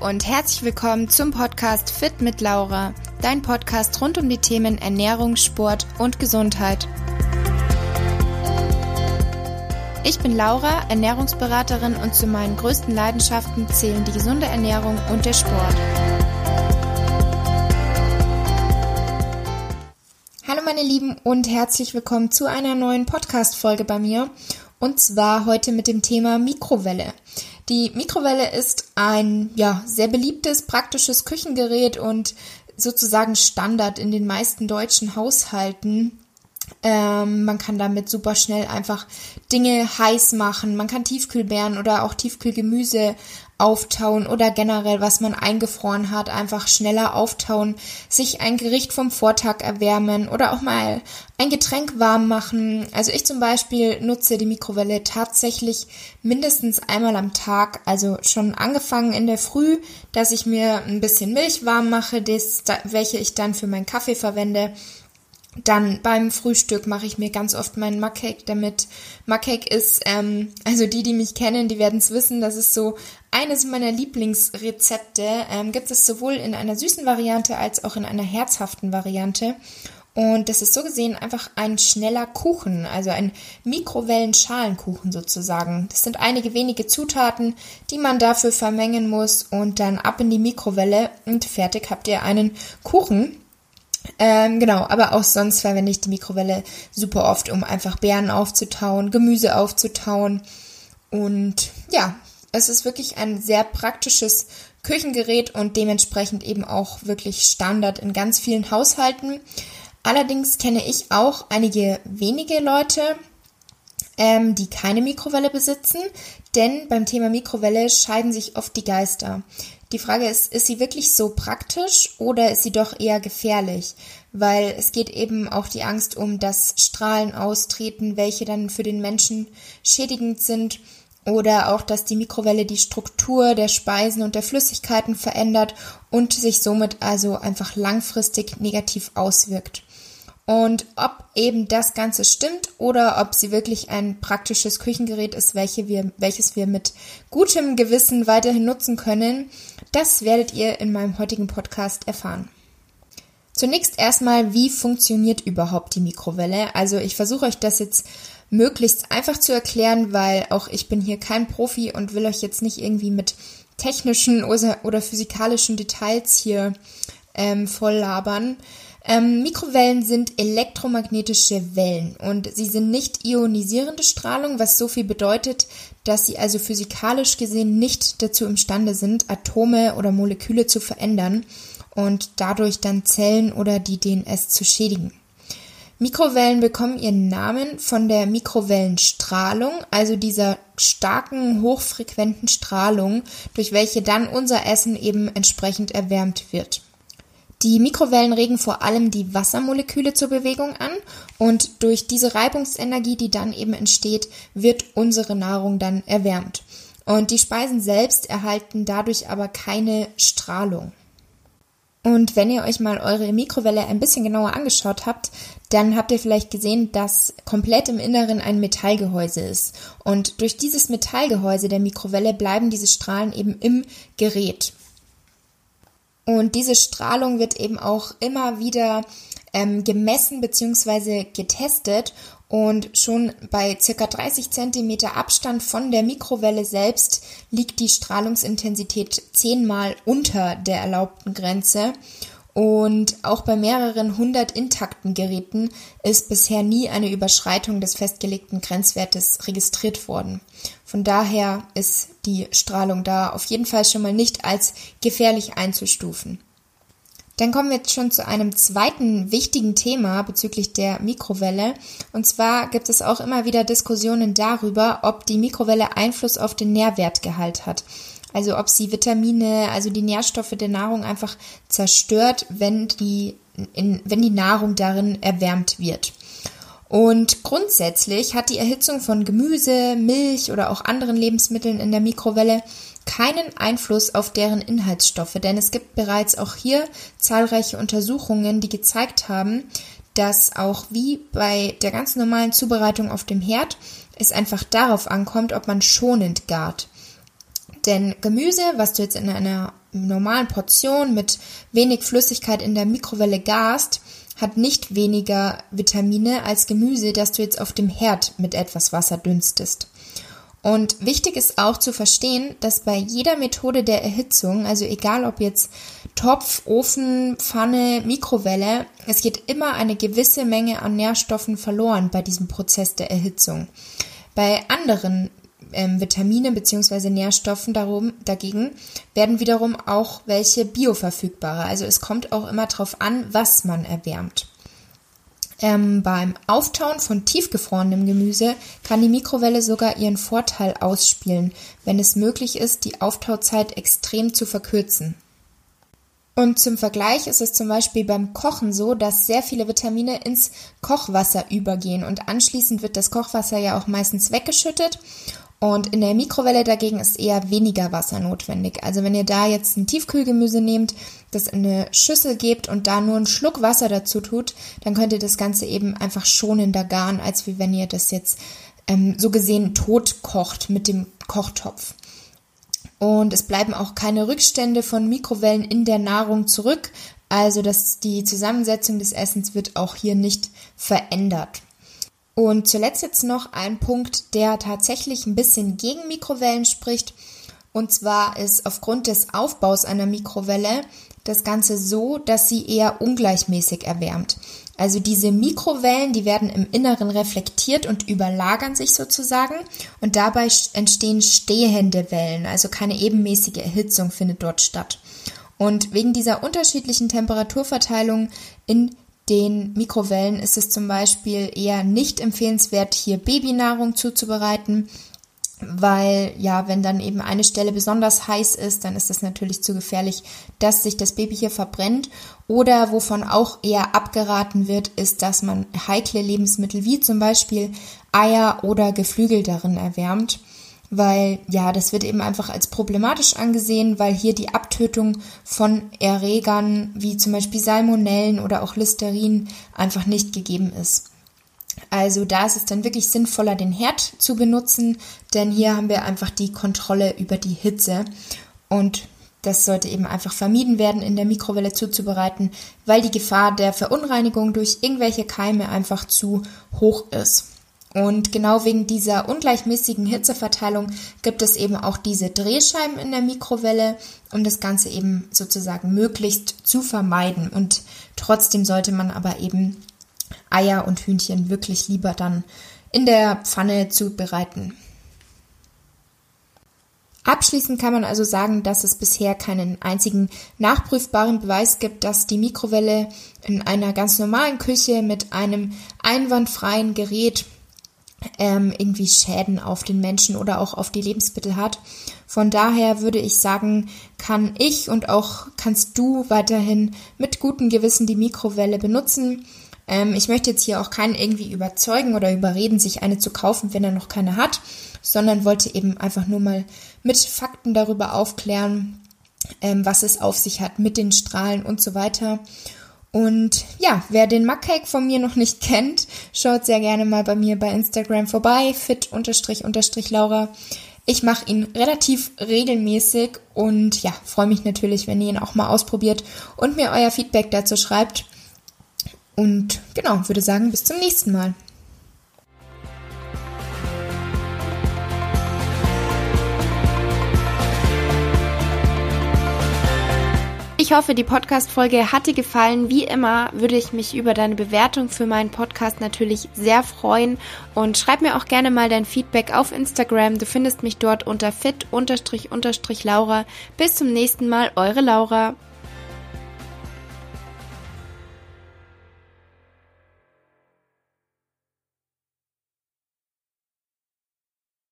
und herzlich willkommen zum Podcast Fit mit Laura, dein Podcast rund um die Themen Ernährung, Sport und Gesundheit. Ich bin Laura, Ernährungsberaterin und zu meinen größten Leidenschaften zählen die gesunde Ernährung und der Sport. Hallo meine Lieben und herzlich willkommen zu einer neuen Podcast-Folge bei mir und zwar heute mit dem Thema Mikrowelle. Die Mikrowelle ist ein ja, sehr beliebtes, praktisches Küchengerät und sozusagen Standard in den meisten deutschen Haushalten. Ähm, man kann damit super schnell einfach Dinge heiß machen. Man kann Tiefkühlbeeren oder auch Tiefkühlgemüse auftauen oder generell, was man eingefroren hat, einfach schneller auftauen, sich ein Gericht vom Vortag erwärmen oder auch mal ein Getränk warm machen. Also ich zum Beispiel nutze die Mikrowelle tatsächlich mindestens einmal am Tag, also schon angefangen in der Früh, dass ich mir ein bisschen Milch warm mache, das, welche ich dann für meinen Kaffee verwende dann beim Frühstück mache ich mir ganz oft meinen Mackcake damit. Mackcake ist, ähm, also die, die mich kennen, die werden es wissen, das ist so eines meiner Lieblingsrezepte. Ähm, gibt es sowohl in einer süßen Variante als auch in einer herzhaften Variante. Und das ist so gesehen einfach ein schneller Kuchen, also ein Mikrowellenschalenkuchen sozusagen. Das sind einige wenige Zutaten, die man dafür vermengen muss und dann ab in die Mikrowelle und fertig habt ihr einen Kuchen. Ähm, genau, aber auch sonst verwende ich die Mikrowelle super oft, um einfach Beeren aufzutauen, Gemüse aufzutauen. Und ja, es ist wirklich ein sehr praktisches Küchengerät und dementsprechend eben auch wirklich Standard in ganz vielen Haushalten. Allerdings kenne ich auch einige wenige Leute, ähm, die keine Mikrowelle besitzen, denn beim Thema Mikrowelle scheiden sich oft die Geister. Die Frage ist, ist sie wirklich so praktisch oder ist sie doch eher gefährlich? Weil es geht eben auch die Angst um das Strahlen austreten, welche dann für den Menschen schädigend sind oder auch, dass die Mikrowelle die Struktur der Speisen und der Flüssigkeiten verändert und sich somit also einfach langfristig negativ auswirkt und ob eben das Ganze stimmt oder ob sie wirklich ein praktisches Küchengerät ist, welche wir, welches wir mit gutem Gewissen weiterhin nutzen können, das werdet ihr in meinem heutigen Podcast erfahren. Zunächst erstmal, wie funktioniert überhaupt die Mikrowelle? Also ich versuche euch das jetzt möglichst einfach zu erklären, weil auch ich bin hier kein Profi und will euch jetzt nicht irgendwie mit technischen oder, physikalischen Details hier ähm, voll labern. Ähm, Mikrowellen sind elektromagnetische Wellen und sie sind nicht ionisierende Strahlung, was so viel bedeutet, dass sie also physikalisch gesehen nicht dazu imstande sind, Atome oder Moleküle zu verändern und dadurch dann Zellen oder die DNS zu schädigen. Mikrowellen bekommen ihren Namen von der Mikrowellenstrahlung, also dieser starken, hochfrequenten Strahlung, durch welche dann unser Essen eben entsprechend erwärmt wird. Die Mikrowellen regen vor allem die Wassermoleküle zur Bewegung an und durch diese Reibungsenergie, die dann eben entsteht, wird unsere Nahrung dann erwärmt. Und die Speisen selbst erhalten dadurch aber keine Strahlung. Und wenn ihr euch mal eure Mikrowelle ein bisschen genauer angeschaut habt, dann habt ihr vielleicht gesehen, dass komplett im Inneren ein Metallgehäuse ist. Und durch dieses Metallgehäuse der Mikrowelle bleiben diese Strahlen eben im Gerät. Und diese Strahlung wird eben auch immer wieder ähm, gemessen bzw. getestet und schon bei circa 30 Zentimeter Abstand von der Mikrowelle selbst liegt die Strahlungsintensität zehnmal unter der erlaubten Grenze. Und auch bei mehreren hundert intakten Geräten ist bisher nie eine Überschreitung des festgelegten Grenzwertes registriert worden. Von daher ist die Strahlung da auf jeden Fall schon mal nicht als gefährlich einzustufen. Dann kommen wir jetzt schon zu einem zweiten wichtigen Thema bezüglich der Mikrowelle. Und zwar gibt es auch immer wieder Diskussionen darüber, ob die Mikrowelle Einfluss auf den Nährwertgehalt hat. Also ob sie Vitamine, also die Nährstoffe der Nahrung einfach zerstört, wenn die, in, wenn die Nahrung darin erwärmt wird. Und grundsätzlich hat die Erhitzung von Gemüse, Milch oder auch anderen Lebensmitteln in der Mikrowelle keinen Einfluss auf deren Inhaltsstoffe, denn es gibt bereits auch hier zahlreiche Untersuchungen, die gezeigt haben, dass auch wie bei der ganz normalen Zubereitung auf dem Herd es einfach darauf ankommt, ob man schonend gart. Denn Gemüse, was du jetzt in einer normalen Portion mit wenig Flüssigkeit in der Mikrowelle garst, hat nicht weniger Vitamine als Gemüse, das du jetzt auf dem Herd mit etwas Wasser dünstest. Und wichtig ist auch zu verstehen, dass bei jeder Methode der Erhitzung, also egal ob jetzt Topf, Ofen, Pfanne, Mikrowelle, es geht immer eine gewisse Menge an Nährstoffen verloren bei diesem Prozess der Erhitzung. Bei anderen ähm, Vitaminen bzw. Nährstoffen darum, dagegen werden wiederum auch welche bioverfügbare. Also es kommt auch immer darauf an, was man erwärmt. Ähm, beim Auftauen von tiefgefrorenem Gemüse kann die Mikrowelle sogar ihren Vorteil ausspielen, wenn es möglich ist, die Auftauzeit extrem zu verkürzen. Und zum Vergleich ist es zum Beispiel beim Kochen so, dass sehr viele Vitamine ins Kochwasser übergehen und anschließend wird das Kochwasser ja auch meistens weggeschüttet und in der Mikrowelle dagegen ist eher weniger Wasser notwendig. Also wenn ihr da jetzt ein Tiefkühlgemüse nehmt, das in eine Schüssel gebt und da nur einen Schluck Wasser dazu tut, dann könnt ihr das Ganze eben einfach schonender garen, als wie wenn ihr das jetzt ähm, so gesehen tot kocht mit dem Kochtopf. Und es bleiben auch keine Rückstände von Mikrowellen in der Nahrung zurück. Also dass die Zusammensetzung des Essens wird auch hier nicht verändert. Und zuletzt jetzt noch ein Punkt, der tatsächlich ein bisschen gegen Mikrowellen spricht. Und zwar ist aufgrund des Aufbaus einer Mikrowelle das Ganze so, dass sie eher ungleichmäßig erwärmt. Also diese Mikrowellen, die werden im Inneren reflektiert und überlagern sich sozusagen und dabei entstehen stehende Wellen, also keine ebenmäßige Erhitzung findet dort statt. Und wegen dieser unterschiedlichen Temperaturverteilung in den Mikrowellen ist es zum Beispiel eher nicht empfehlenswert, hier Babynahrung zuzubereiten, weil ja, wenn dann eben eine Stelle besonders heiß ist, dann ist das natürlich zu gefährlich, dass sich das Baby hier verbrennt. Oder wovon auch eher abgeraten wird, ist, dass man heikle Lebensmittel wie zum Beispiel Eier oder Geflügel darin erwärmt weil ja, das wird eben einfach als problematisch angesehen, weil hier die Abtötung von Erregern wie zum Beispiel Salmonellen oder auch Listerin einfach nicht gegeben ist. Also da ist es dann wirklich sinnvoller, den Herd zu benutzen, denn hier haben wir einfach die Kontrolle über die Hitze und das sollte eben einfach vermieden werden, in der Mikrowelle zuzubereiten, weil die Gefahr der Verunreinigung durch irgendwelche Keime einfach zu hoch ist. Und genau wegen dieser ungleichmäßigen Hitzeverteilung gibt es eben auch diese Drehscheiben in der Mikrowelle, um das Ganze eben sozusagen möglichst zu vermeiden. Und trotzdem sollte man aber eben Eier und Hühnchen wirklich lieber dann in der Pfanne zubereiten. Abschließend kann man also sagen, dass es bisher keinen einzigen nachprüfbaren Beweis gibt, dass die Mikrowelle in einer ganz normalen Küche mit einem einwandfreien Gerät ähm, irgendwie Schäden auf den Menschen oder auch auf die Lebensmittel hat. Von daher würde ich sagen, kann ich und auch kannst du weiterhin mit gutem Gewissen die Mikrowelle benutzen. Ähm, ich möchte jetzt hier auch keinen irgendwie überzeugen oder überreden, sich eine zu kaufen, wenn er noch keine hat, sondern wollte eben einfach nur mal mit Fakten darüber aufklären, ähm, was es auf sich hat mit den Strahlen und so weiter. Und ja, wer den Mugcake von mir noch nicht kennt, schaut sehr gerne mal bei mir bei Instagram vorbei, fit-laura. Ich mache ihn relativ regelmäßig und ja, freue mich natürlich, wenn ihr ihn auch mal ausprobiert und mir euer Feedback dazu schreibt. Und genau, würde sagen, bis zum nächsten Mal. Ich hoffe, die Podcast-Folge hat dir gefallen. Wie immer würde ich mich über deine Bewertung für meinen Podcast natürlich sehr freuen und schreib mir auch gerne mal dein Feedback auf Instagram. Du findest mich dort unter fit-laura. Bis zum nächsten Mal, eure Laura.